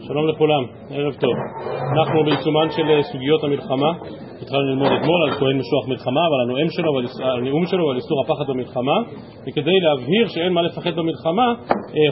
שלום לכולם, ערב טוב. אנחנו בעיצומן של סוגיות המלחמה. התחלנו ללמוד אתמול על כהן משוח מלחמה ועל הנאום שלו ועל הנאום שלו ועל איסור הפחד במלחמה וכדי להבהיר שאין מה לפחד במלחמה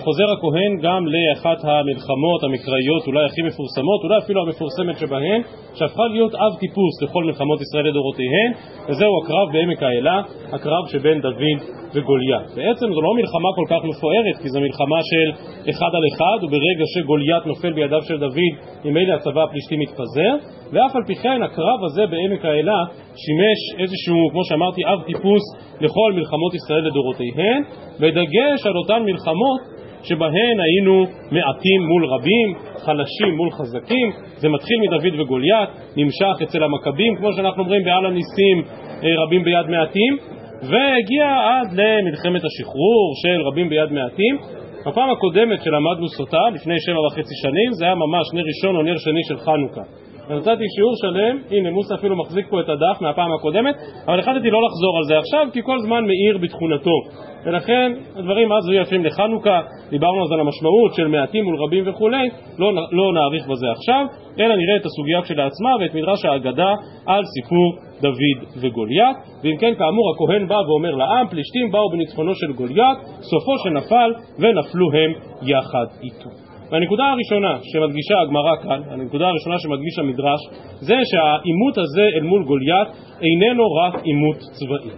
חוזר הכהן גם לאחת המלחמות המקראיות אולי הכי מפורסמות, אולי אפילו המפורסמת שבהן שהפכה להיות אב טיפוס לכל מלחמות ישראל לדורותיהן וזהו הקרב בעמק האלה, הקרב שבין דוד וגוליית. בעצם זו לא מלחמה כל כך מפוארת כי זו מלחמה של אחד על אחד וברגע שגוליית נופל בידיו של דוד ממילא הצבא הפלישתי מתפזר ואף על פי כן הקרב הזה בעמק האלה שימש איזשהו, כמו שאמרתי, אב טיפוס לכל מלחמות ישראל לדורותיהן ודגש על אותן מלחמות שבהן היינו מעטים מול רבים, חלשים מול חזקים. זה מתחיל מדוד וגוליית, נמשך אצל המכבים כמו שאנחנו אומרים בעל הניסים רבים ביד מעטים והגיע עד למלחמת השחרור של רבים ביד מעטים בפעם הקודמת שלמדנו סוטה, לפני שבע וחצי שנים, זה היה ממש נר ראשון או נר שני של חנוכה ונתתי שיעור שלם, הנה מוסא אפילו מחזיק פה את הדף מהפעם הקודמת אבל החלטתי לא לחזור על זה עכשיו כי כל זמן מאיר בתכונתו. ולכן הדברים אז היו יפים לחנוכה, דיברנו אז על המשמעות של מעטים מול רבים וכולי לא, לא נאריך בזה עכשיו אלא נראה את הסוגיה כשלעצמה ואת מדרש האגדה על סיפור דוד וגוליית. ואם כן כאמור הכהן בא ואומר לעם פלישתים באו בניצחונו של גוליית סופו שנפל ונפלו הם יחד איתו והנקודה הראשונה שמדגישה הגמרא כאן, הנקודה הראשונה שמדגיש המדרש, זה שהעימות הזה אל מול גוליית איננו רק עימות צבאי.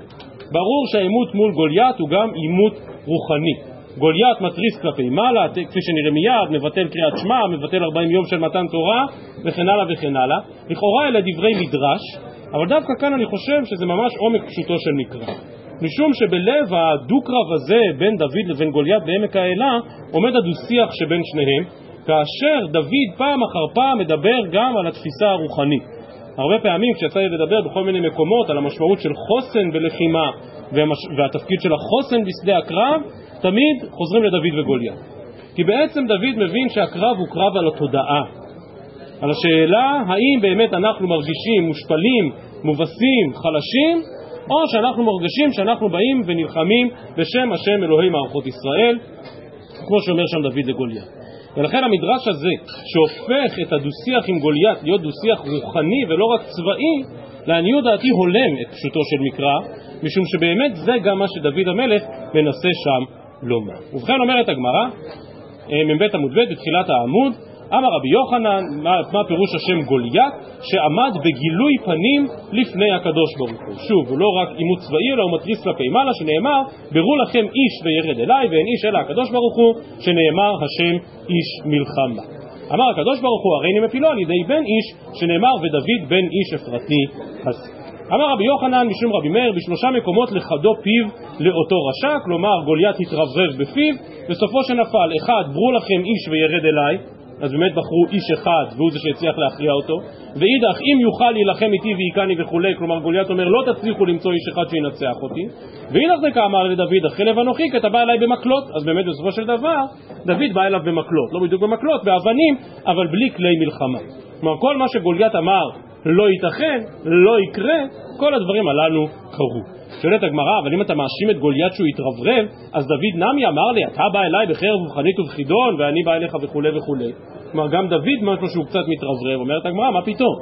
ברור שהעימות מול גוליית הוא גם עימות רוחני. גוליית מתריס כלפי מעלה, כפי שנראה מיד, מבטל קריאת שמע, מבטל 40 יום של מתן תורה, וכן הלאה וכן הלאה. לכאורה אלה דברי מדרש, אבל דווקא כאן אני חושב שזה ממש עומק פשוטו של מקרא. משום שבלב הדו-קרב הזה בין דוד לבין גוליית בעמק האלה עומד הדו-שיח שבין שניהם כאשר דוד פעם אחר פעם מדבר גם על התפיסה הרוחנית. הרבה פעמים כשיצא לי לדבר בכל מיני מקומות על המשמעות של חוסן בלחימה והתפקיד של החוסן בשדה הקרב תמיד חוזרים לדוד וגוליית. כי בעצם דוד מבין שהקרב הוא קרב על התודעה. על השאלה האם באמת אנחנו מרגישים מושפלים, מובסים, חלשים או שאנחנו מרגשים שאנחנו באים ונלחמים בשם השם אלוהי מערכות ישראל כמו שאומר שם דוד לגוליית. ולכן המדרש הזה שהופך את הדו-שיח עם גוליית להיות דו-שיח רוחני ולא רק צבאי לעניות דעתי הולם את פשוטו של מקרא משום שבאמת זה גם מה שדוד המלך מנסה שם לומר. ובכן אומרת הגמרא מ"ב עמוד ב' בתחילת העמוד אמר רבי יוחנן, מה, מה פירוש השם גוליית? שעמד בגילוי פנים לפני הקדוש ברוך הוא. שוב, הוא לא רק עימות צבאי, אלא הוא מתריס כלפי מעלה, שנאמר, ברו לכם איש וירד אליי, ואין איש אלא הקדוש ברוך הוא, שנאמר השם איש מלחמה. אמר הקדוש ברוך הוא, הריני מפילו על ידי בן איש, שנאמר ודוד בן איש אפרתי הזה. אמר רבי יוחנן משום רבי מאיר בשלושה מקומות לחדו פיו לאותו רשע, כלומר גוליית התרברב בפיו, בסופו שנפל, אחד, ברו לכם איש וירד אליי, אז באמת בחרו איש אחד והוא זה שהצליח להכריע אותו. ואידך אם יוכל להילחם איתי והיכני וכולי כלומר גוליית אומר לא תצליחו למצוא איש אחד שינצח אותי. ואידך זה כאמר לדוד החלב אנוכי כי אתה בא אליי במקלות. אז באמת בסופו של דבר דוד בא אליו במקלות. לא בדיוק במקלות, באבנים אבל בלי כלי מלחמה. כלומר כל מה שגוליית אמר לא ייתכן, לא יקרה כל הדברים הללו קרו שואלת הגמרא, אבל אם אתה מאשים את גוליית שהוא התרברב, אז דוד נמי אמר לי, אתה בא אליי בחרב רוחנית ובחידון, ואני בא אליך וכולי וכולי. כלומר, גם דוד משהו שהוא קצת מתרברב, אומרת הגמרא, מה פתאום?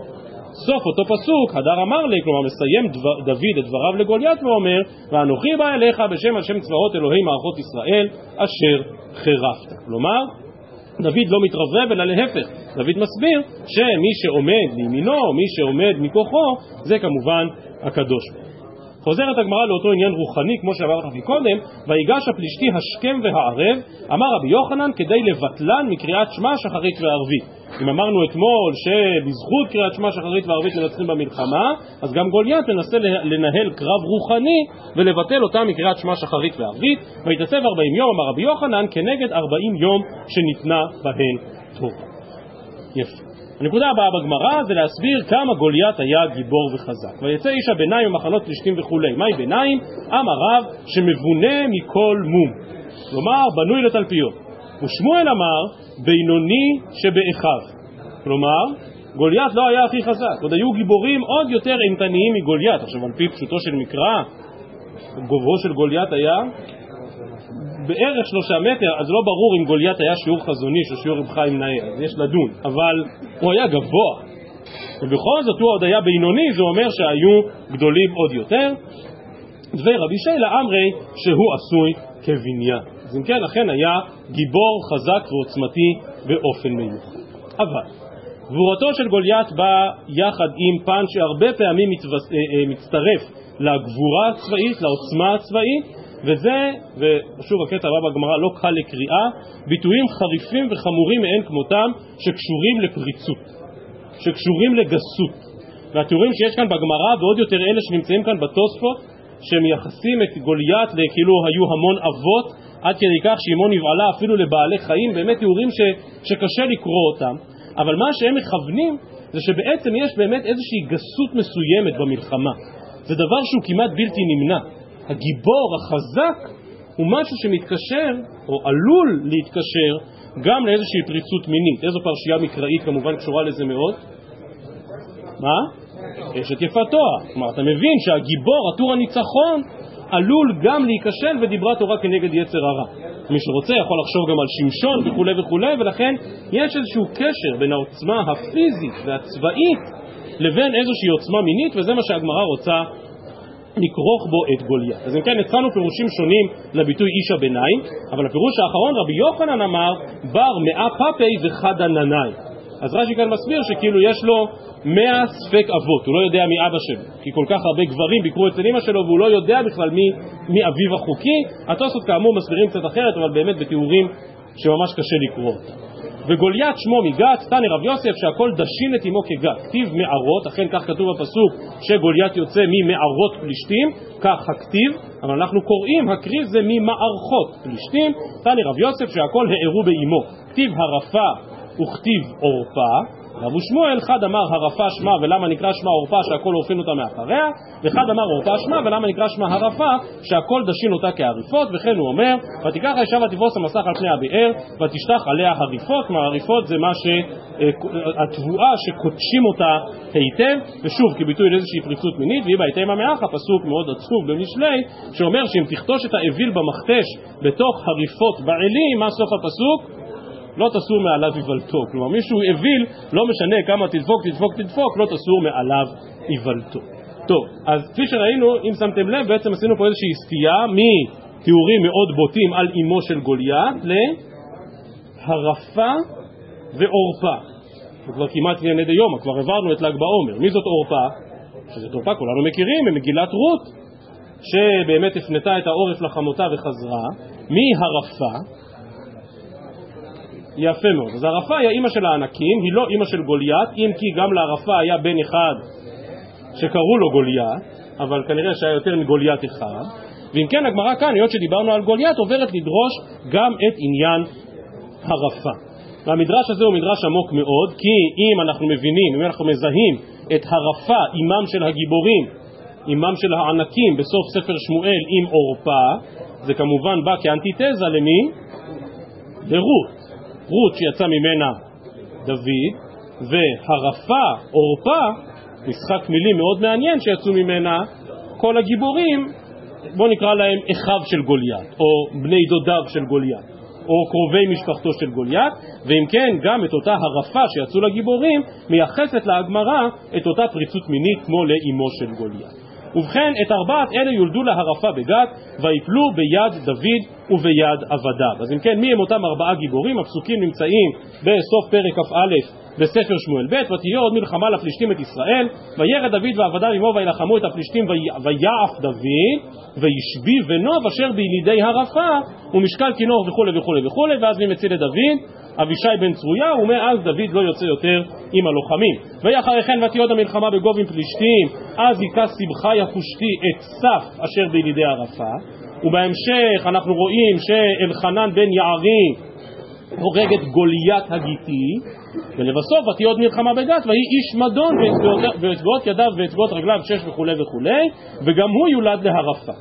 סוף אותו פסוק, הדר אמר לי, כלומר מסיים דבר, דוד את דבריו לגוליית ואומר, ואנוכי בא אליך בשם השם צבאות אלוהי מערכות ישראל, אשר חירפת. כלומר, דוד לא מתרברב אלא להפך, דוד מסביר שמי שעומד לימינו, מי שעומד מכוחו, זה כמובן הקדוש ברוך חוזרת הגמרא לאותו עניין רוחני כמו שאמר לך מקודם ויגש הפלישתי השכם והערב אמר רבי יוחנן כדי לבטלן מקריאת שמע שחרית וערבית אם אמרנו אתמול שבזכות קריאת שמע שחרית וערבית מנצחים במלחמה אז גם גוליית מנסה לנהל קרב רוחני ולבטל אותה מקריאת שמע שחרית וערבית. ויתעצב ארבעים יום אמר רבי יוחנן כנגד ארבעים יום שניתנה בהן תורה יפה הנקודה הבאה בגמרא זה להסביר כמה גוליית היה גיבור וחזק. ויצא איש הביניים במחנות פלישתים וכולי. מהי ביניים? עם הרב שמבונה מכל מום. כלומר, בנוי לתלפיות. ושמואל אמר, בינוני שבאחיו. כלומר, גוליית לא היה הכי חזק, עוד היו גיבורים עוד יותר אימתניים מגוליית. עכשיו על פי פשוטו של מקרא, גובהו של גוליית היה בערך שלושה מטר, אז לא ברור אם גוליית היה שיעור חזון איש או שיעור רב חיים נאה, אז יש לדון, אבל הוא היה גבוה. ובכל זאת הוא עוד היה בינוני, זה אומר שהיו גדולים עוד יותר. ורבי שיילה אמרי שהוא עשוי כבניין. אז אם כן, לכן היה גיבור חזק ועוצמתי באופן מיוחד. אבל גבורתו של גוליית באה יחד עם פן שהרבה פעמים. אה, אה, מצטרף לגבורה הצבאית, לעוצמה הצבאית, וזה, ושוב הקטע הבא בגמרא לא קל לקריאה, ביטויים חריפים וחמורים מאין כמותם שקשורים לפריצות, שקשורים לגסות. והתיאורים שיש כאן בגמרא ועוד יותר אלה שנמצאים כאן בתוספות שמייחסים את גוליית לכאילו היו המון אבות עד כדי כך שאמו נבעלה אפילו לבעלי חיים, באמת תיאורים ש, שקשה לקרוא אותם, אבל מה שהם מכוונים זה שבעצם יש באמת איזושהי גסות מסוימת במלחמה. זה דבר שהוא כמעט בלתי נמנע. הגיבור החזק הוא משהו שמתקשר, או עלול להתקשר, גם לאיזושהי פריצות מינית. איזו פרשייה מקראית כמובן קשורה לזה מאוד? מה? אשת יפתוה. כלומר, אתה מבין שהגיבור, עטור הניצחון, עלול גם להיכשל ודיברה תורה כנגד יצר הרע. מי שרוצה יכול לחשוב גם על שמשון וכולי וכולי, ולכן יש איזשהו קשר בין העוצמה הפיזית והצבאית לבין איזושהי עוצמה מינית, וזה מה שהגמרא רוצה לכרוך בו את גוליית. אז אם כן, הצענו פירושים שונים לביטוי איש הביניים, אבל הפירוש האחרון, רבי יוחנן אמר, בר מאה פאפי וחד עננאי. אז רש"י כאן מסביר שכאילו יש לו מאה ספק אבות, הוא לא יודע מי אבא שלו, כי כל כך הרבה גברים ביקרו אצל אמא שלו והוא לא יודע בכלל מי, מי אביו החוקי. התוספות כאמור מסבירים קצת אחרת, אבל באמת בתיאורים שממש קשה לקרוא אותם. וגוליית שמו מגת, תנא רב יוסף שהכל דשין את אמו כגת, כתיב מערות, אכן כך כתוב בפסוק שגוליית יוצא ממערות פלישתים, כך הכתיב, אבל אנחנו קוראים, הקריא זה ממערכות פלישתים, תנא רב יוסף שהכל הערו באמו, כתיב הרפה וכתיב עורפה, רבו שמואל, חד אמר הרפה שמה ולמה נקרא שמה עורפה שהכל עורפין אותה מאחריה? וחד אמר עורפה שמה ולמה נקרא שמה הרפה שהכל דשין אותה כעריפות? וכן הוא אומר ותיקח האישה ותפרוס המסך על פני הבאר ותשטח עליה הריפות כלומר הריפות זה מה שהתבואה שקודשים אותה היטב. ושוב כביטוי לאיזושהי פריצות מינית והיא בהיתמה מאחה פסוק מאוד עצוב במשלי שאומר שאם תכתוש את האוויל במכתש בתוך הריפות בעלים מה סוף הפסוק? לא תסור מעליו איוולתו. כלומר, מישהו אוויל, לא משנה כמה תדפוק, תדפוק, תדפוק, לא תסור מעליו איוולתו. טוב, אז כפי שראינו, אם שמתם לב, בעצם עשינו פה איזושהי סטייה מתיאורים מאוד בוטים על אמו של גוליית להרפה ועורפה. זה כבר כמעט ענייני דיומא, כבר העברנו את ל"ג בעומר. מי זאת עורפה? שזאת עורפה, כולנו מכירים, ממגילת רות, שבאמת הפנתה את העורף לחמותה וחזרה. מי הרפה? יפה מאוד. אז ערפה היא האימא של הענקים, היא לא אימא של גוליית, אם כי גם לערפה היה בן אחד שקראו לו גוליית, אבל כנראה שהיה יותר מגוליית אחד. ואם כן, הגמרא כאן, היות שדיברנו על גוליית, עוברת לדרוש גם את עניין הרפה. והמדרש הזה הוא מדרש עמוק מאוד, כי אם אנחנו מבינים, אם אנחנו מזהים את הרפה, אימם של הגיבורים, אימם של הענקים, בסוף ספר שמואל עם עורפה, זה כמובן בא כאנטיתזה למי? לרות. רות שיצא ממנה דוד, והרפה, עורפה, משחק מילים מאוד מעניין שיצאו ממנה כל הגיבורים, בוא נקרא להם אחיו של גוליית, או בני דודיו של גוליית, או קרובי משפחתו של גוליית, ואם כן, גם את אותה הרפה שיצאו לגיבורים, מייחסת להגמרא את אותה פריצות מינית כמו לאימו של גוליית. ובכן, את ארבעת אלה יולדו לה הרפה בגת, ויפלו ביד דוד וביד עבדיו. אז אם כן, מי הם אותם ארבעה גיבורים? הפסוקים נמצאים בסוף פרק כ"א בספר שמואל ב', ותהיה עוד מלחמה לפלישתים את ישראל, וירד דוד ועבדיו עמו וילחמו את הפלישתים ויעף דוד, וישבי ונוב אשר בילידי הרפה, ומשקל כינור וכולי וכולי וכולי, ואז מי מציל את דוד? אבישי בן צרויה, ומאז דוד לא יוצא יותר עם הלוחמים. ויחרי כן ותהיה עוד המלחמה בגוב עם פלישתים, אז היכה שמחה יחושתי את סף אשר בילידי ערפה, ובהמשך אנחנו רואים שאלחנן בן יערי הורג את גוליית הגיתי, ולבסוף ותהיה עוד מלחמה בגת, ויהי איש מדון ואצבעות ידיו ואצבעות רגליו שש וכולי וכולי, וגם הוא יולד להרפה.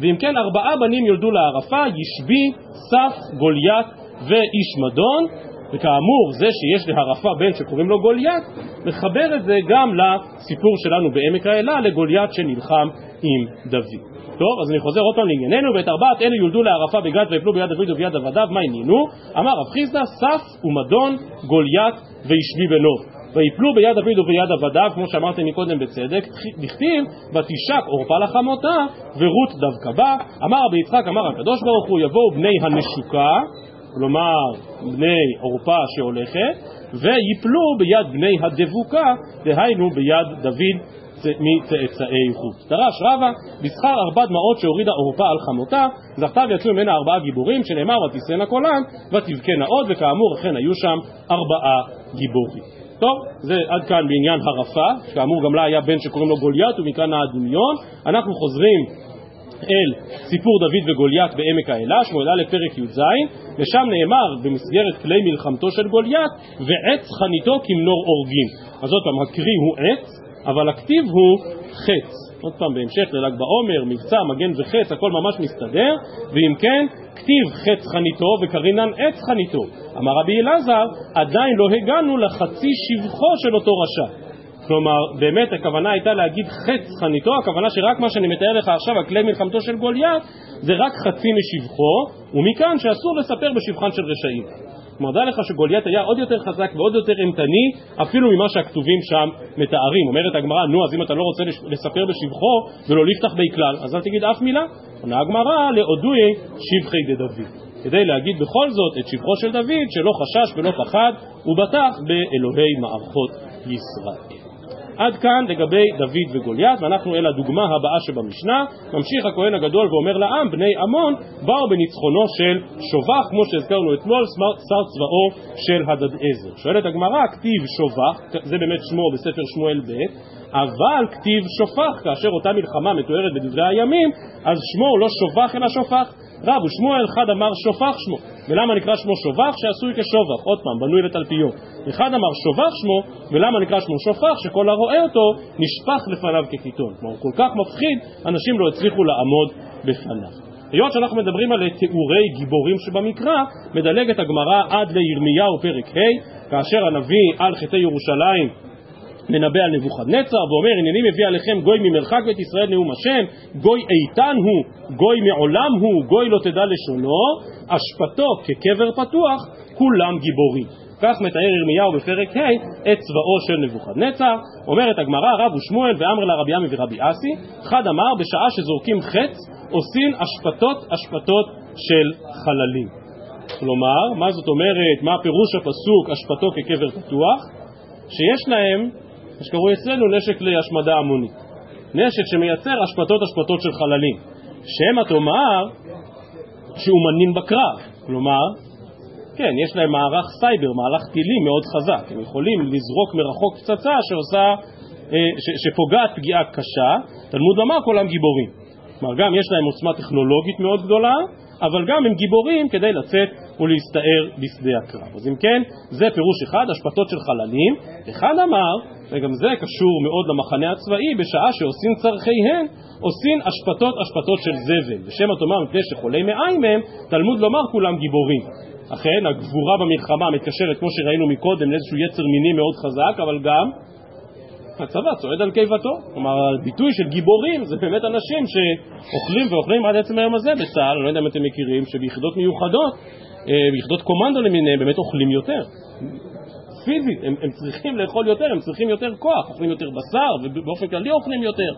ואם כן ארבעה בנים יולדו להרפה, ישבי, סף, גוליית ואיש מדון, וכאמור, זה שיש להרפה בן שקוראים לו גוליית, מחבר את זה גם לסיפור שלנו בעמק האלה, לגוליית שנלחם עם דוד. טוב, אז אני חוזר עוד פעם לענייננו, ואת ארבעת אלה יולדו לערפה בגד ויפלו ביד דוד וביד עבדיו, מה עניינו? אמר רב חיסדא, סף ומדון, גוליית וישבי בנו. ויפלו ביד דוד וביד עבדיו, כמו שאמרתי מקודם בצדק, דכתיב, ותשק עורפה לחמותה, ורות דווקא בא. אמר רבי יצחק, אמר הקדוש ברוך הוא, יבואו בני הנשוקה, כלומר בני עורפה שהולכת, ויפלו ביד בני הדבוקה, דהיינו ביד דוד מצאצאי רות. דרש רבא, בשכר ארבע דמעות שהורידה עורפה על חמותה, זכתה ויצאו ממנה ארבעה גיבורים, שנאמר ותישאנה קולן, ותבכנה עוד, וכאמור אכן היו שם ארבעה גיבורים. טוב, זה עד כאן בעניין הרפה, כאמור גם לה היה בן שקוראים לו גוליית, ומכאן הדמיון. אנחנו חוזרים אל סיפור דוד וגוליית בעמק האלה, שמואל א' פרק י"ז, ושם נאמר במסגרת כלי מלחמתו של גוליית, ועץ חניתו כמנור אורגים. אז עוד פעם, הקרי הוא עץ, אבל הכתיב הוא חץ. עוד פעם, בהמשך לל"ג בעומר, מבצע, מגן וחץ, הכל ממש מסתדר, ואם כן, כתיב חץ חניתו וקרינן עץ חניתו. אמר רבי אלעזר, עדיין לא הגענו לחצי שבחו של אותו רשע. כלומר, באמת הכוונה הייתה להגיד חץ חניתו, הכוונה שרק מה שאני מתאר לך עכשיו, הכלי מלחמתו של גוליית, זה רק חצי משבחו, ומכאן שאסור לספר בשבחן של רשעים. כלומר, דע לך שגוליית היה עוד יותר חזק ועוד יותר אימתני, אפילו ממה שהכתובים שם מתארים. אומרת הגמרא, נו, אז אם אתה לא רוצה לספר בשבחו ולא לפתח בי כלל, אז אל תגיד אף מילה. עונה הגמרא, לעודוי שבחי דדוד. כדי להגיד בכל זאת את שבחו של דוד, שלא חשש ולא פחד, ובטח באלוהי מערכות ישראל. עד כאן לגבי דוד וגוליית, ואנחנו אל הדוגמה הבאה שבמשנה. ממשיך הכהן הגדול ואומר לעם, בני עמון באו בניצחונו של שובח, כמו שהזכרנו אתמול, שר צבאו של הדדעזר. שואלת הגמרא, כתיב שובח, זה באמת שמו בספר שמואל ב', אבל כתיב שופח, כאשר אותה מלחמה מתוארת בדברי הימים, אז שמו לא שובח אלא שופח. רב ושמואל אחד אמר שופח שמו, ולמה נקרא שמו שובח? שעשוי כשובח, עוד פעם, בנוי לתלפיות. אחד אמר שובח שמו, ולמה נקרא שמו שופח? שכל הרואה אותו נשפך לפניו כקיטון. כלומר, הוא כל כך מפחיד, אנשים לא הצליחו לעמוד בפניו. היות שאנחנו מדברים על תיאורי גיבורים שבמקרא, מדלגת הגמרא עד לירמיהו פרק ה', כאשר הנביא על חטאי ירושלים מנבא על נבוכדנצר ואומר הנני מביא עליכם גוי ממרחק בית ישראל נאום השם גוי איתן הוא, גוי מעולם הוא, גוי לא תדע לשונו אשפתו כקבר פתוח כולם גיבורים כך מתאר ירמיהו בפרק ה' את צבאו של נבוכדנצר אומרת הגמרא רב ושמואל ואמר לה רבי עמי ורבי אסי חד אמר בשעה שזורקים חץ עושים אשפתות אשפתות של חללים כלומר, מה זאת אומרת, מה פירוש הפסוק אשפתו כקבר פתוח? שיש להם מה שקרוי אצלנו נשק להשמדה המונית. נשק שמייצר השפטות השפטות של חללים. שמא תאמר שהוא מנין בקרב, כלומר, כן, יש להם מערך סייבר, מהלך טילים מאוד חזק, הם יכולים לזרוק מרחוק פצצה שעושה, אה, ש, שפוגעת פגיעה קשה, תלמוד לומר כולם גיבורים. כלומר, גם יש להם עוצמה טכנולוגית מאוד גדולה, אבל גם הם גיבורים כדי לצאת ולהסתער בשדה הקרב. אז אם כן, זה פירוש אחד, השפטות של חללים. אחד אמר, וגם זה קשור מאוד למחנה הצבאי, בשעה שעושים צרכיהן, עושים השפטות השפטות של זבל. ושמא תאמר מפני שחולי מעיים הם, תלמוד לומר כולם גיבורים. אכן, הגבורה במלחמה מתקשרת, כמו שראינו מקודם, לאיזשהו יצר מיני מאוד חזק, אבל גם הצבא צועד על קיבתו. כלומר, הביטוי של גיבורים זה באמת אנשים שאוכלים ואוכלים עד עצם היום הזה בצה"ל, אני לא יודע אם אתם מכירים, שביחידות מיוחדות, אה, ביחידות קומנדו למיניהם, באמת אוכלים יותר. פיזית, הם, הם צריכים לאכול יותר, הם צריכים יותר כוח, אוכלים יותר בשר, ובאופן כללי אוכלים יותר.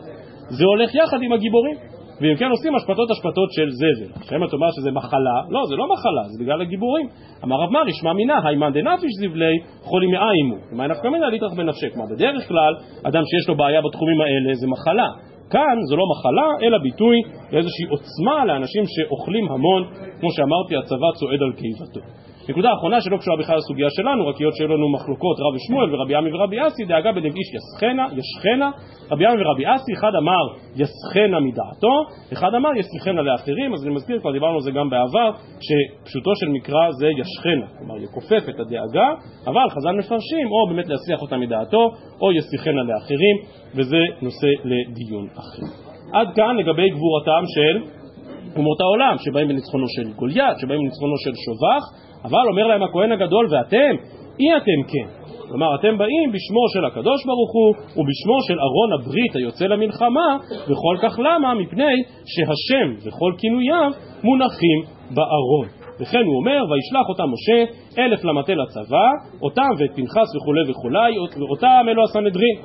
זה הולך יחד עם הגיבורים. ואם כן עושים השפטות השפטות של זבל. אם תאמר שזה מחלה, לא, זה לא מחלה, זה בגלל הגיבורים. אמר רב מרי, שמע מינה, היימן דנפיש זבלי, חולים מאיימו. מה נפקא מינה ליטרח בנפשך. כלומר, בדרך כלל, אדם שיש לו בעיה בתחומים האלה זה מחלה. כאן זו לא מחלה, אלא ביטוי לאיזושהי עוצמה לאנשים שאוכלים המון, כמו שאמרתי, הצבא צועד על קיבתו. נקודה אחרונה שלא קשורה בכלל לסוגיה שלנו, רק היות שהיו לנו מחלוקות רב ושמואל ורבי עמי ורבי אסי, דאגה בין איש יסחנה, ישחנה, רבי עמי ורבי אסי, אחד אמר יסחנה מדעתו, אחד אמר יסחנה לאחרים, אז אני מזכיר, כבר דיברנו על זה גם בעבר, שפשוטו של מקרא זה ישחנה, כלומר יכופף את הדאגה, אבל חז"ל מפרשים, או באמת להסיח אותה מדעתו, או יסחנה לאחרים, וזה נושא לדיון אחר. עד כאן לגבי גבורתם של אומות העולם, שבאים בניצחונו של גוליית, שבאים בניצחונו של שובח, אבל אומר להם הכהן הגדול, ואתם, אי אתם כן. כלומר, אתם באים בשמו של הקדוש ברוך הוא ובשמו של ארון הברית היוצא למלחמה, וכל כך למה? מפני שהשם וכל כינוייו מונחים בארון. וכן הוא אומר, וישלח אותם משה אלף למטה לצבא, אותם ואת פנחס וכולי וכולי, ואותם אלו הסנהדרין.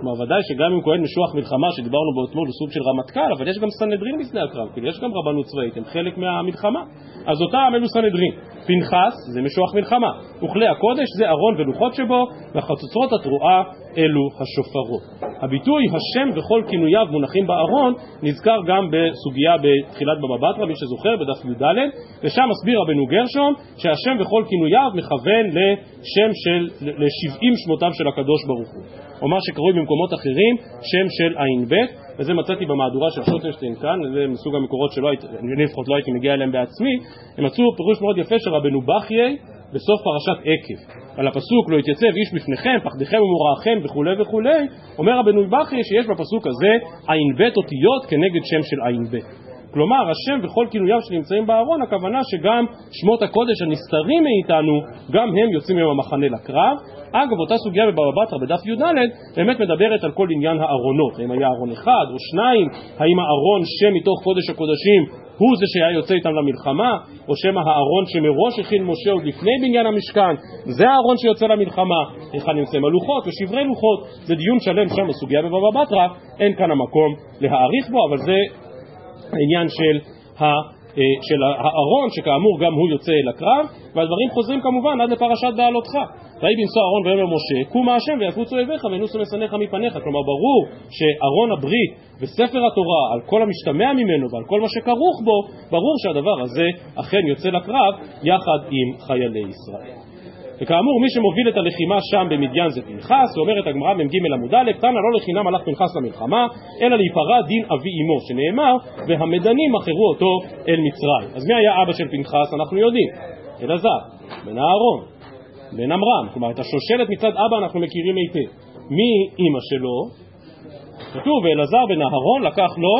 כלומר, ודאי שגם אם כהן משוח מלחמה שדיברנו בו אתמול הוא סוג של רמטכ"ל, אבל יש גם סנהדרין בשדה הקרב, כאילו יש גם רבנות צבאית, הם חלק מהמלחמה. אז אותם אלו סנהדרין. פנחס זה משוח מלחמה, וכלי הקודש זה ארון ולוחות שבו, והחצוצרות התרועה אלו השופרות. הביטוי השם וכל כינוייו מונחים בארון נזכר גם בסוגיה בתחילת בבא בתרא, מי שזוכר, בדף י"ד, ושם מסביר רבנו גרשום שהשם וכל כינוייו מכוון לשם של, לשבעים שמותיו של הקדוש ברוך הוא. או מה שקרוי במקומות אחרים שם של ע"ב, וזה מצאתי במהדורה של שוטנשטיין כאן, זה מסוג המקורות שלא הייתי, אני לפחות לא הייתי מגיע אליהם בעצמי, הם מצאו פירוש מאוד יפה של רבנו בחיי בסוף פרשת עקב. על הפסוק לא יתייצב איש בפניכם, פחדיכם ומוראכם וכולי וכולי, אומר רבנו בחיי שיש בפסוק הזה ע"ב אותיות כנגד שם של ע"ב. כלומר, השם וכל כינוייו שנמצאים בארון, הכוונה שגם שמות הקודש הנסתרים מאיתנו, גם הם יוצאים מהם המחנה לקרב. אגב, אותה סוגיה בבבא בתרא בדף י"ד באמת מדברת על כל עניין הארונות. האם היה ארון אחד או שניים? האם הארון שמתוך קודש הקודשים הוא זה שהיה יוצא איתם למלחמה? או שמא הארון שמראש הכין משה עוד לפני בניין המשכן? זה הארון שיוצא למלחמה. היכן נמצאים הלוחות ושברי לוחות? זה דיון שלם שם בסוגיה בבבא בתרא, אין כאן המקום להאריך בו, אבל זה העניין של, ה, אה, של הארון, שכאמור גם הוא יוצא אל הקרב, והדברים חוזרים כמובן עד לפרשת בעלותך. ויהי בנשוא אהרון ויאמר משה, קום השם ויפוצו אויביך וינוסו משנאיך מפניך. כלומר, ברור שארון הברית וספר התורה, על כל המשתמע ממנו ועל כל מה שכרוך בו, ברור שהדבר הזה אכן יוצא לקרב יחד עם חיילי ישראל. וכאמור, מי שמוביל את הלחימה שם במדיין זה פנחס, ואומרת הגמרא מ"ג עמוד א', תנא לא לחינם הלך פנחס למלחמה, אלא להיפרע דין אבי אמו, שנאמר, והמדנים מכרו אותו אל מצרים. אז מי היה אבא של פנחס? אנחנו יודעים. אלעזר, בן אהרון, בן עמרם, כלומר את השושלת מצד אבא אנחנו מכירים היטב. מי אימא שלו? כתוב, ואלעזר בן אהרון לקח לו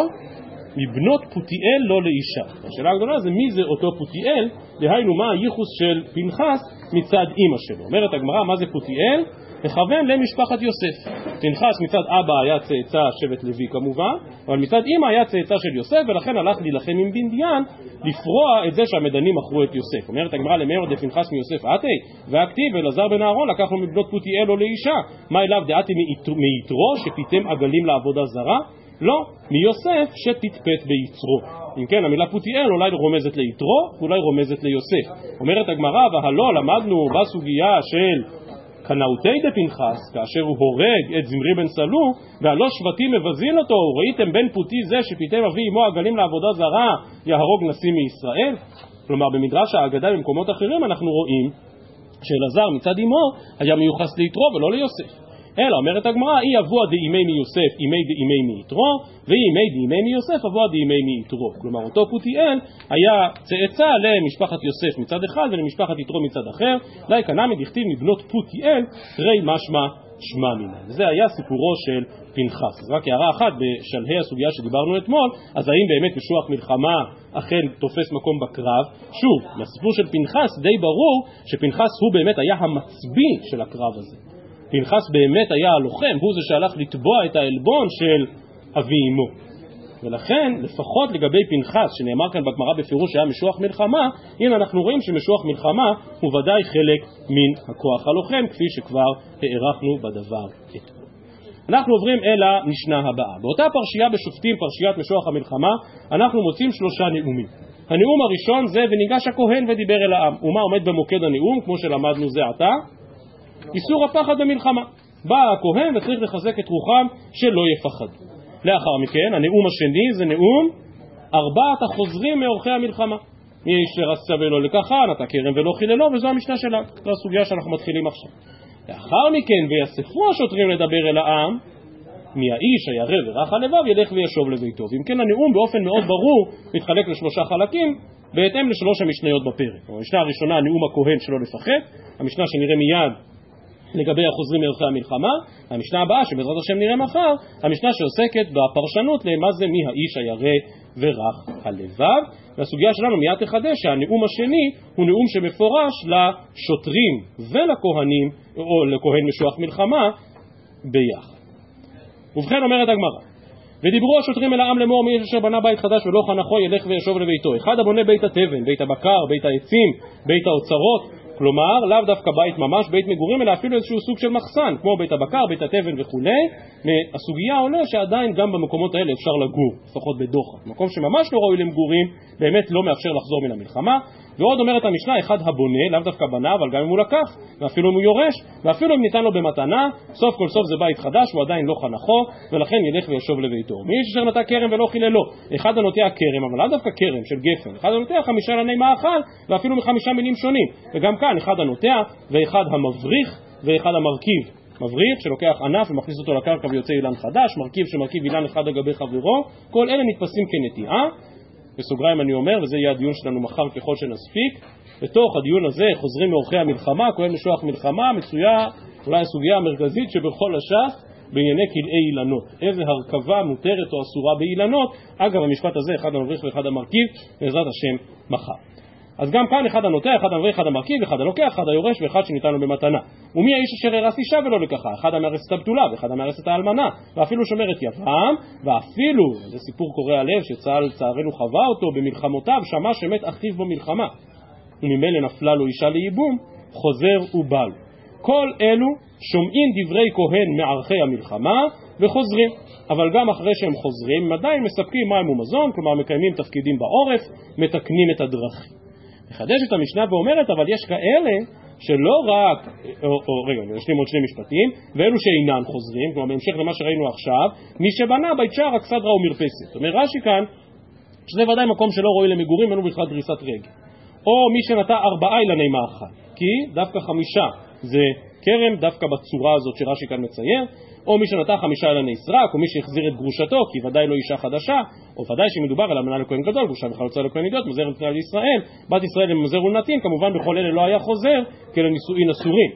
מבנות פותיאל לא לאישה. השאלה הגדולה זה מי זה אותו פותיאל, דהיינו מה הייחוס של פנחס מצד אימא שלו. אומרת הגמרא מה זה פותיאל? מכוון למשפחת יוסף. פנחס מצד אבא היה צאצא שבט לוי כמובן, אבל מצד אימא היה צאצא של יוסף ולכן הלך להילחם עם בנדיין לפרוע את זה שהמדנים מכרו את יוסף. אומרת הגמרא למאור דפנחס מיוסף עתי והכתיב אלעזר בן אהרון לקחנו מבנות פותיאל או לאישה מה אליו דעתי מיתרו שפיתם עגלים לעבודה זרה לא, מיוסף שתתפת ביצרו. אם כן, המילה פותיאל אולי רומזת ליתרו, ואולי רומזת ליוסף. אומרת הגמרא, והלא למדנו בסוגיה של קנאותי דפנחס, כאשר הוא הורג את זמרי בן סלו, והלא שבטים מבזין אותו, ראיתם בן פותי זה שפיתם אבי אמו עגלים לעבודה זרה, יהרוג נשיא מישראל? כלומר, במדרש האגדה במקומות אחרים אנחנו רואים שאלעזר מצד אמו היה מיוחס ליתרו ולא ליוסף. אלא אומרת הגמרא, אי אבוה דאימי מיוסף, אימי דאימי מיתרו, ואימי דאימי מיוסף אבוה דאימי מיתרו. כלומר, אותו פותיאל היה צאצא למשפחת יוסף מצד אחד ולמשפחת יתרו מצד אחר, לאי קנמי דכתיב מבנות פותיאל, רי משמע שמע מינן. זה היה סיפורו של פנחס. אז רק הערה אחת בשלהי הסוגיה שדיברנו אתמול, אז האם באמת משוח מלחמה אכן תופס מקום בקרב? שוב, מהסיפור של פנחס די ברור שפנחס הוא באמת היה המצביא של הקרב הזה. פנחס באמת היה הלוחם, הוא זה שהלך לתבוע את העלבון של אבי אמו. ולכן, לפחות לגבי פנחס, שנאמר כאן בגמרא בפירוש שהיה משוח מלחמה, הנה אנחנו רואים שמשוח מלחמה הוא ודאי חלק מן הכוח הלוחם, כפי שכבר הארכנו בדבר אתמול. אנחנו עוברים אל המשנה הבאה. באותה פרשייה בשופטים, פרשיית משוח המלחמה, אנחנו מוצאים שלושה נאומים. הנאום הראשון זה וניגש הכהן ודיבר אל העם. ומה עומד במוקד הנאום, כמו שלמדנו זה עתה? איסור הפחד במלחמה. בא הכהן וצריך לחזק את רוחם שלא יפחדו. לאחר מכן, הנאום השני זה נאום ארבעת החוזרים מאורחי המלחמה. מי שרצה ולא לקחה, נטע כרם ולא חיללו, וזו המשנה שלנו. זו הסוגיה שאנחנו מתחילים עכשיו. לאחר מכן, ויאספו השוטרים לדבר אל העם, מי האיש הירא ורך הלבב ילך וישוב לביתו. ואם כן, הנאום באופן מאוד ברור מתחלק לשלושה חלקים, בהתאם לשלוש המשניות בפרק. המשנה הראשונה, נאום הכהן שלא לפחד, המשנה שנראה מיד לגבי החוזרים מערכי המלחמה, המשנה הבאה שבעזרת השם נראה מחר, המשנה שעוסקת בפרשנות למה זה מי האיש הירא ורך הלבב, והסוגיה שלנו מיד תחדש שהנאום השני הוא נאום שמפורש לשוטרים ולכהנים, או לכהן משוח מלחמה, ביחד. ובכן אומרת הגמרא, ודיברו השוטרים אל העם לאמור מי יש אשר בנה בית חדש ולא חנכו ילך וישוב לביתו. אחד הבונה בית התבן, בית הבקר, בית העצים, בית האוצרות, כלומר, לאו דווקא בית ממש, בית מגורים, אלא אפילו איזשהו סוג של מחסן, כמו בית הבקר, בית התבן וכולי. מהסוגיה עולה שעדיין גם במקומות האלה אפשר לגור, לפחות בדוחה. מקום שממש לא ראוי למגורים, באמת לא מאפשר לחזור מן המלחמה. ועוד אומרת המשנה, אחד הבונה, לאו דווקא בנה, אבל גם אם הוא לקח, ואפילו אם הוא יורש, ואפילו אם ניתן לו במתנה, סוף כל סוף זה בית חדש, הוא עדיין לא חנכו, ולכן ילך וישוב לביתו. מי אשר נטע כרם ולא חיללו, אחד הנוטע כרם, אבל לאו דווקא כרם של גפן, אחד הנוטע חמישה ילני מאכל, ואפילו מחמישה מינים שונים. וגם כאן, אחד הנוטע, ואחד המבריך, ואחד המרכיב. מבריך שלוקח ענף ומכניס אותו לקרקע ויוצא אילן חדש, מרכיב שמרכיב אילן אחד על גבי חברו, כל אלה נתפסים כנטיעה, בסוגריים אני אומר, וזה יהיה הדיון שלנו מחר ככל שנספיק. בתוך הדיון הזה חוזרים מאורחי המלחמה, כהן משוח מלחמה, מצויה אולי הסוגיה המרכזית שבכל הש"ס בענייני כלאי אילנות. איזה הרכבה מותרת או אסורה באילנות. אגב, המשפט הזה, אחד המבריך ואחד המרכיב, בעזרת השם, מחר. אז גם כאן אחד הנוטע, אחד המבריך, אחד המרכיב, אחד הלוקח, אחד היורש ואחד שניתן לו במתנה. ומי האיש אשר הרס אישה ולא לקחה? אחד המארס את הבתולה ואחד המארס את האלמנה, ואפילו שומר את יבם, ואפילו, זה סיפור קורע לב שצה"ל לצערנו חווה אותו במלחמותיו, שמע שמת אחיו במלחמה, וממילא נפלה לו אישה לייבום, חוזר ובל. כל אלו שומעים דברי כהן מערכי המלחמה וחוזרים. אבל גם אחרי שהם חוזרים, הם עדיין מספקים מים ומזון, כלומר מקיימים תפקידים בעורף, מתקנים את הדרכים. מחדשת המשנה ואומרת, אבל יש כאלה שלא רק, או, או רגע, אני אשלים עוד שני משפטים, ואלו שאינן חוזרים, כלומר בהמשך למה שראינו עכשיו, מי שבנה בית שער, אכסדרה ומרפסת. אומר רש"י כאן, שזה ודאי מקום שלא ראוי למגורים, אין לו בכלל דריסת רגל. או מי שנטע ארבעה אילני מאכל, כי דווקא חמישה זה כרם, דווקא בצורה הזאת שרש"י כאן מצייר, או מי שנטע חמישה אלני סרק, או מי שהחזיר את גרושתו, כי ודאי לא אישה חדשה, או ודאי שמדובר על אמנה לכהן גדול, גרושה יוצא לכהן אידיוט, מזר נתנה לישראל, בת ישראל למזר ולנתין, כמובן בכל אלה לא היה חוזר, כי אלה נישואין אסורים.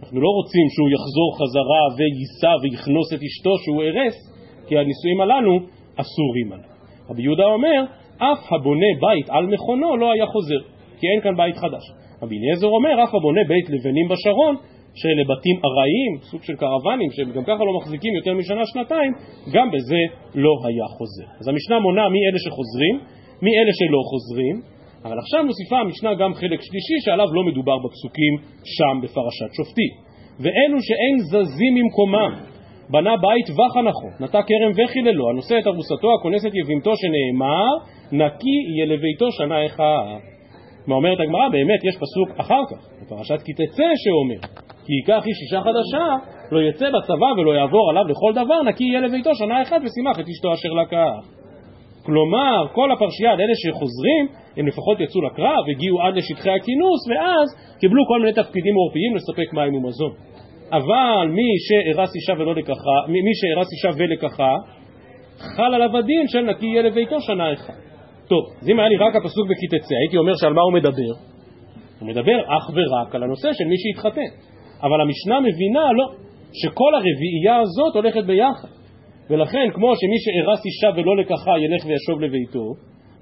אנחנו לא רוצים שהוא יחזור חזרה ויישא ויכנוס את אשתו שהוא הרס, כי הנישואים הללו אסורים עליו. רבי יהודה אומר, אף הבונה בית על מכונו לא היה חוזר, כי אין כאן בית חדש. רבי אליעזר אומר, אף הבונה בית לבנים בשרון שאלה בתים ארעיים, סוג של קרוונים, שהם גם ככה לא מחזיקים יותר משנה-שנתיים, גם בזה לא היה חוזר. אז המשנה מונה מי אלה שחוזרים, מי אלה שלא חוזרים, אבל עכשיו מוסיפה המשנה גם חלק שלישי שעליו לא מדובר בפסוקים שם בפרשת שופטים. ואלו שאין זזים ממקומם, בנה בית וחנכו, נטע כרם וחיללו, הנושא את ארוסתו, הכונס את יבימתו, שנאמר, נקי יהיה לביתו שנה אחת. מה אומרת הגמרא? באמת יש פסוק אחר כך, בפרשת כי תצא שאומר, כי ייקח איש אישה חדשה, לא יצא בצבא ולא יעבור עליו לכל דבר, נקי יהיה לביתו שנה אחת ושימח את אשתו אשר לקח. כלומר, כל הפרשייה, אלה שחוזרים, הם לפחות יצאו לקרב, הגיעו עד לשטחי הכינוס, ואז קיבלו כל מיני תפקידים עורפיים לספק מים ומזון. אבל מי שארס אישה ולא לקחה, מי שארס אישה ולקחה, חל עליו הדין של נקי יהיה לביתו שנה אחת. טוב, אז אם היה לי רק הפסוק בכי תצא, הייתי אומר שעל מה הוא מדבר? הוא מדבר אך ורק על הנושא של מי שהתחתן. אבל המשנה מבינה, לא, שכל הרביעייה הזאת הולכת ביחד. ולכן, כמו שמי שארס אישה ולא לקחה ילך וישוב לביתו,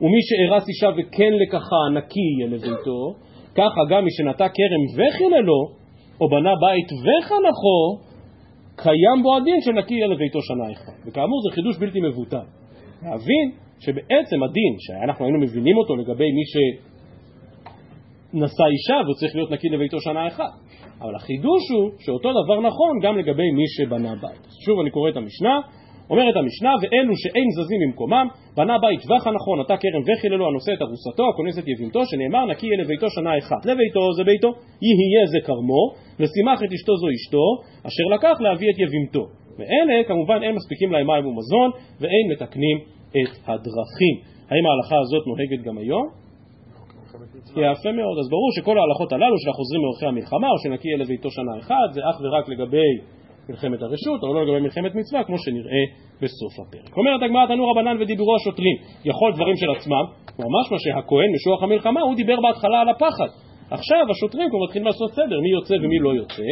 ומי שארס אישה וכן לקחה נקי יהיה לביתו, ככה גם מי שנטע כרם וחיללו, או בנה בית וחנכו, קיים בו הדין שנקי יהיה לביתו שנה אחת. וכאמור זה חידוש בלתי מבוטל. להבין שבעצם הדין, שאנחנו היינו מבינים אותו לגבי מי שנשא אישה והוא צריך להיות נקי לביתו שנה אחת. אבל החידוש הוא שאותו דבר נכון גם לגבי מי שבנה בית. שוב אני קורא את המשנה, אומרת המשנה, ואלו שאין זזים ממקומם, בנה בית וחנכו, נטע כרם וחיללו, הנושא את ארוסתו, הכונס את יבימתו, שנאמר, נקי יהיה לביתו שנה אחת. לביתו זה ביתו, יהיה זה כרמו, ושימח את אשתו זו אשתו, אשר לקח להביא את יבימתו. ואלה כמובן אין מספיקים להם מים ומזון, ואין מתקנים את הדרכים. האם ההלכה הזאת נוהגת גם היום? יפה מאוד, אז ברור שכל ההלכות הללו של החוזרים מאורחי המלחמה, או שנקי אלה ביתו שנה אחת, זה אך ורק לגבי מלחמת הרשות, אבל לא לגבי מלחמת מצווה, כמו שנראה בסוף הפרק. אומרת הגמרא תנו רבנן ודיברו השוטרים, יכול דברים של עצמם, ממש מה שהכהן משוח המלחמה, הוא דיבר בהתחלה על הפחד. עכשיו השוטרים כבר מתחילים לעשות סדר, מי יוצא ומי לא יוצא.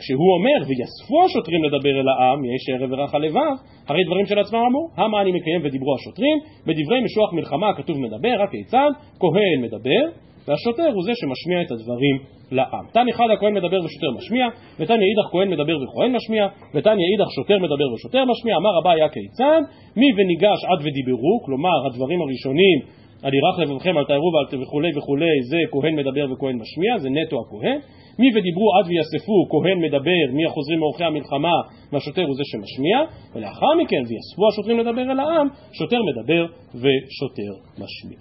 כשהוא אומר ויאספו השוטרים לדבר אל העם, יש ערב ורך הלבב, הרי דברים של עצמם אמרו, המה אני מקיים ודיברו השוטרים, בדברי משוח מלחמה כתוב מדבר, רק כיצד? כהן מדבר, והשוטר הוא זה שמשמיע את הדברים לעם. תן אחד הכהן מדבר ושוטר משמיע, ותן אידך כהן מדבר וכהן משמיע, ותן אידך שוטר מדבר ושוטר משמיע, אמר רבה היה כיצד? מי וניגש עד ודיברו, כלומר הדברים הראשונים על ירח לבבכם, אל תארו וכולי וכולי, זה כהן מדבר וכהן משמיע, זה נטו הכהן. מי ודיברו עד ויאספו, כהן מדבר, מי החוזרים מאורחי המלחמה, והשוטר הוא זה שמשמיע, ולאחר מכן ויאספו השוטרים לדבר אל העם, שוטר מדבר ושוטר משמיע.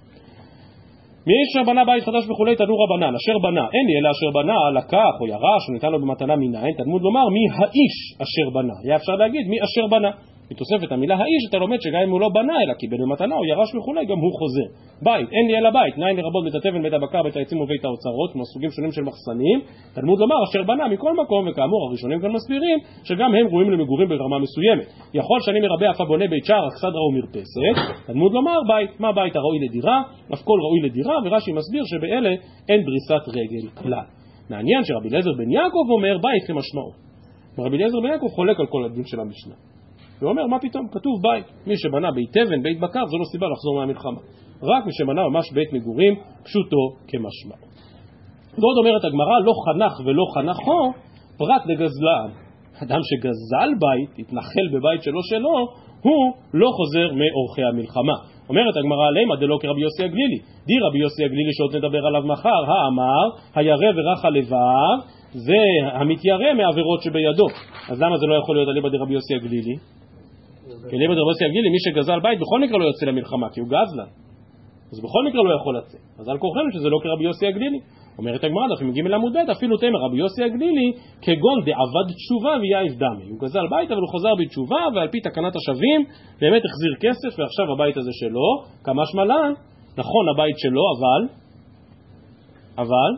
מי אשר בנה בית חדש וכולי תנו רבנן, אשר בנה, אין לי אלא אשר בנה, לקח או ירש או ניתן לו במתנה מנין, תלמוד לומר מי האיש אשר בנה, היה אפשר להגיד מי אשר בנה. מתוספת המילה האיש אתה לומד שגם אם הוא לא בנה אלא קיבל במתנה או ירש וכולי גם הוא חוזר. בית, אין לי אלא בית, נין לרבות בית התבן, בית הבקר, בית העצים ובית האוצרות, כמו סוגים שונים של מחסנים, תלמוד לומר אשר בנה מכל מקום, וכאמור הראשונים כאן מסבירים שגם הם ראויים למגורים ברמה מסוימת. יכול שאני מרבה אף הבונה בית שער, אכסדרה ומרפסת, תלמוד לומר בית, מה בית הראוי לדירה, אף כל ראוי לדירה, ורש"י מסביר שבאלה אין דריסת רגל כלל. מעניין שרבי אליעזר בן יעקב אומר בית כמשמעו. רבי אליעזר בן יעקב חולק על כל הדין של המשנה. ואומר, מה פתאום, כתוב בית. מי שבנה בית אבן, בית בקר, זו לא סיבה לחזור מהמלחמה. רק מי שבנה ממש בית מגורים, פשוטו כמשמע. ועוד אומרת הגמרא, לא חנך ולא חנכו, פרט לגזלן. אדם שגזל בית, התנחל בבית שלו שלו, הוא לא חוזר מאורחי המלחמה. אומרת הגמרא עליהם, דלא כרבי יוסי הגלילי. די רבי יוסי הגלילי שעוד נדבר עליו מחר, האמר, הירא ורך הלבב, זה המתיירא מעבירות שבידו. אז למה זה לא יכול להיות אליבא דרבי יוסי הגלילי? כי אליבא דרבי יוסי הגלילי, מי שגזל בית בכל מקרה לא יוצא למלחמה, כי הוא גזלן. אז בכל מקרה לא יכול לצאת. אז על כורחנו שזה לא כרבי יוסי הגלילי. אומרת הגמרא, דף מ"ג עמוד ב', אפילו תמר רבי יוסי הגלילי, כגון דעבד תשובה ויעיב דמי. הוא גזל בית אבל הוא חזר בתשובה, ועל פי תקנת השבים באמת החזיר כסף, ועכשיו הבית הזה שלו, כמה שמלן, נכון הבית שלו, אבל, אבל,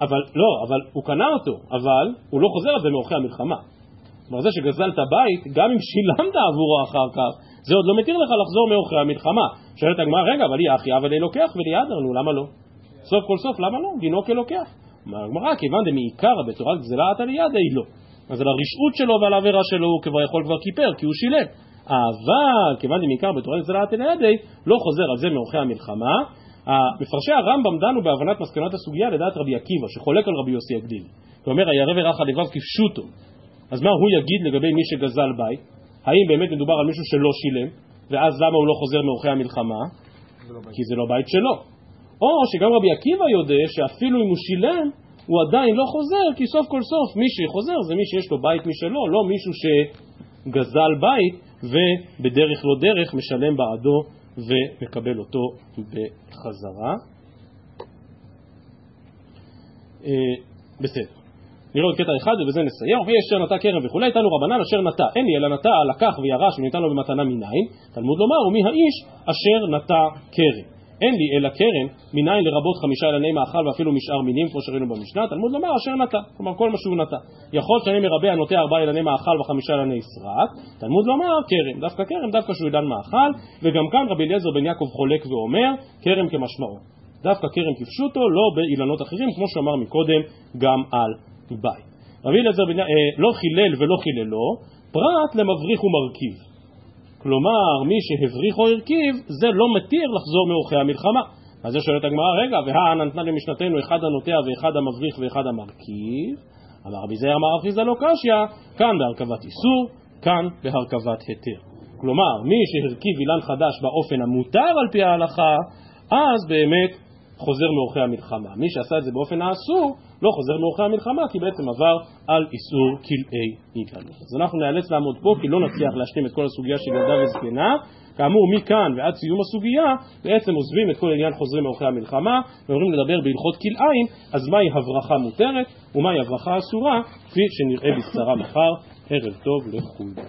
אבל, לא, אבל הוא קנה אותו, אבל הוא לא חוזר על זה מאורחי המלחמה. כלומר זה שגזלת בית, גם אם שילמת עבורו אחר כך, זה עוד לא מתיר לך לחזור מאורחי המלחמה. שואלת הגמרא, רגע, אבל היא אחי, אבל היא לוקח וליעדר, נו, למה לא? סוף כל סוף, למה לא? דינו כלוקח. אומר הגמרא, כיוון דמעיקרא בתורת גזלה עתה לידי לא. אז על הרשעות שלו ועל העבירה שלו הוא כבר יכול כבר כיפר, כי הוא שילם. אבל כיוון דמעיקרא בתורת גזלה עתה לידי, לא חוזר על זה מאורחי המלחמה. מפרשי הרמב"ם דנו בהבנת מסקנות הסוגיה לדעת רבי עקיבא, שחולק על רבי יוסי הגדיל. ואומר, הירא ורך הלבב כפשוטו. אז מה הוא יגיד לגבי מי שגזל בית? האם באמת מדובר על מישהו שלא שילם, ואז למה הוא לא חוזר מאורחי המלחמה? לא כי זה לא בית שלו. או שגם רבי עקיבא יודע שאפילו אם הוא שילם, הוא עדיין לא חוזר, כי סוף כל סוף מי שחוזר זה מי שיש לו בית משלו, לא מישהו שגזל בית ובדרך לא דרך משלם בעדו ומקבל אותו בחזרה. אה, בסדר. נראה עוד קטע אחד ובזה נסיים. וכי אשר נטע כרם וכולי, איתנו רבנן אשר נטע. אין לי אלא נטע, לקח וירש וניתן לו במתנה מניין. תלמוד לומר, ומי האיש אשר נטע כרם. אין לי אלא כרם, מניין לרבות חמישה ילני מאכל ואפילו משאר מינים, כמו שראינו במשנה, תלמוד לומר אשר נטע, כלומר כל מה שהוא נטע. יכול שאני מרבה הנוטע ארבעה ילני מאכל וחמישה ילני סרק, תלמוד לומר כרם, דווקא כרם, דווקא שהוא עידן מאכל, וגם כאן רבי אליעזר בן יעקב חולק ואומר, כרם כמשמעו. דווקא כרם כפשוטו, לא באילנות אחרים, כמו שאמר מקודם, גם על בית. רבי אליעזר בן אה, לא חילל ולא חיללו, פרט למבריך ומרכיב. כלומר, מי שהבריך או הרכיב, זה לא מתיר לחזור מאורחי המלחמה. אז זה שואלת הגמרא, רגע, והא נתנה למשנתנו אחד הנוטע ואחד המבריך ואחד המרכיב. אמר רבי זעיר אמר אחיזה לא קשיא, כאן בהרכבת איסור, כאן בהרכבת היתר. כלומר, מי שהרכיב אילן חדש באופן המותר על פי ההלכה, אז באמת חוזר מאורחי המלחמה. מי שעשה את זה באופן האסור, לא חוזר מאורחי המלחמה, כי בעצם עבר על איסור כלאי יגאלות. אז אנחנו נאלץ לעמוד פה, כי לא נצליח להשלים את כל הסוגיה של ילדה וזקנה. כאמור, מכאן ועד סיום הסוגיה, בעצם עוזבים את כל עניין חוזרים מאורחי המלחמה, ועוברים לדבר בהלכות כלאיים, אז מהי הברכה מותרת, ומהי הברכה אסורה, כפי שנראה בקצרה מחר. ערב טוב לכולם.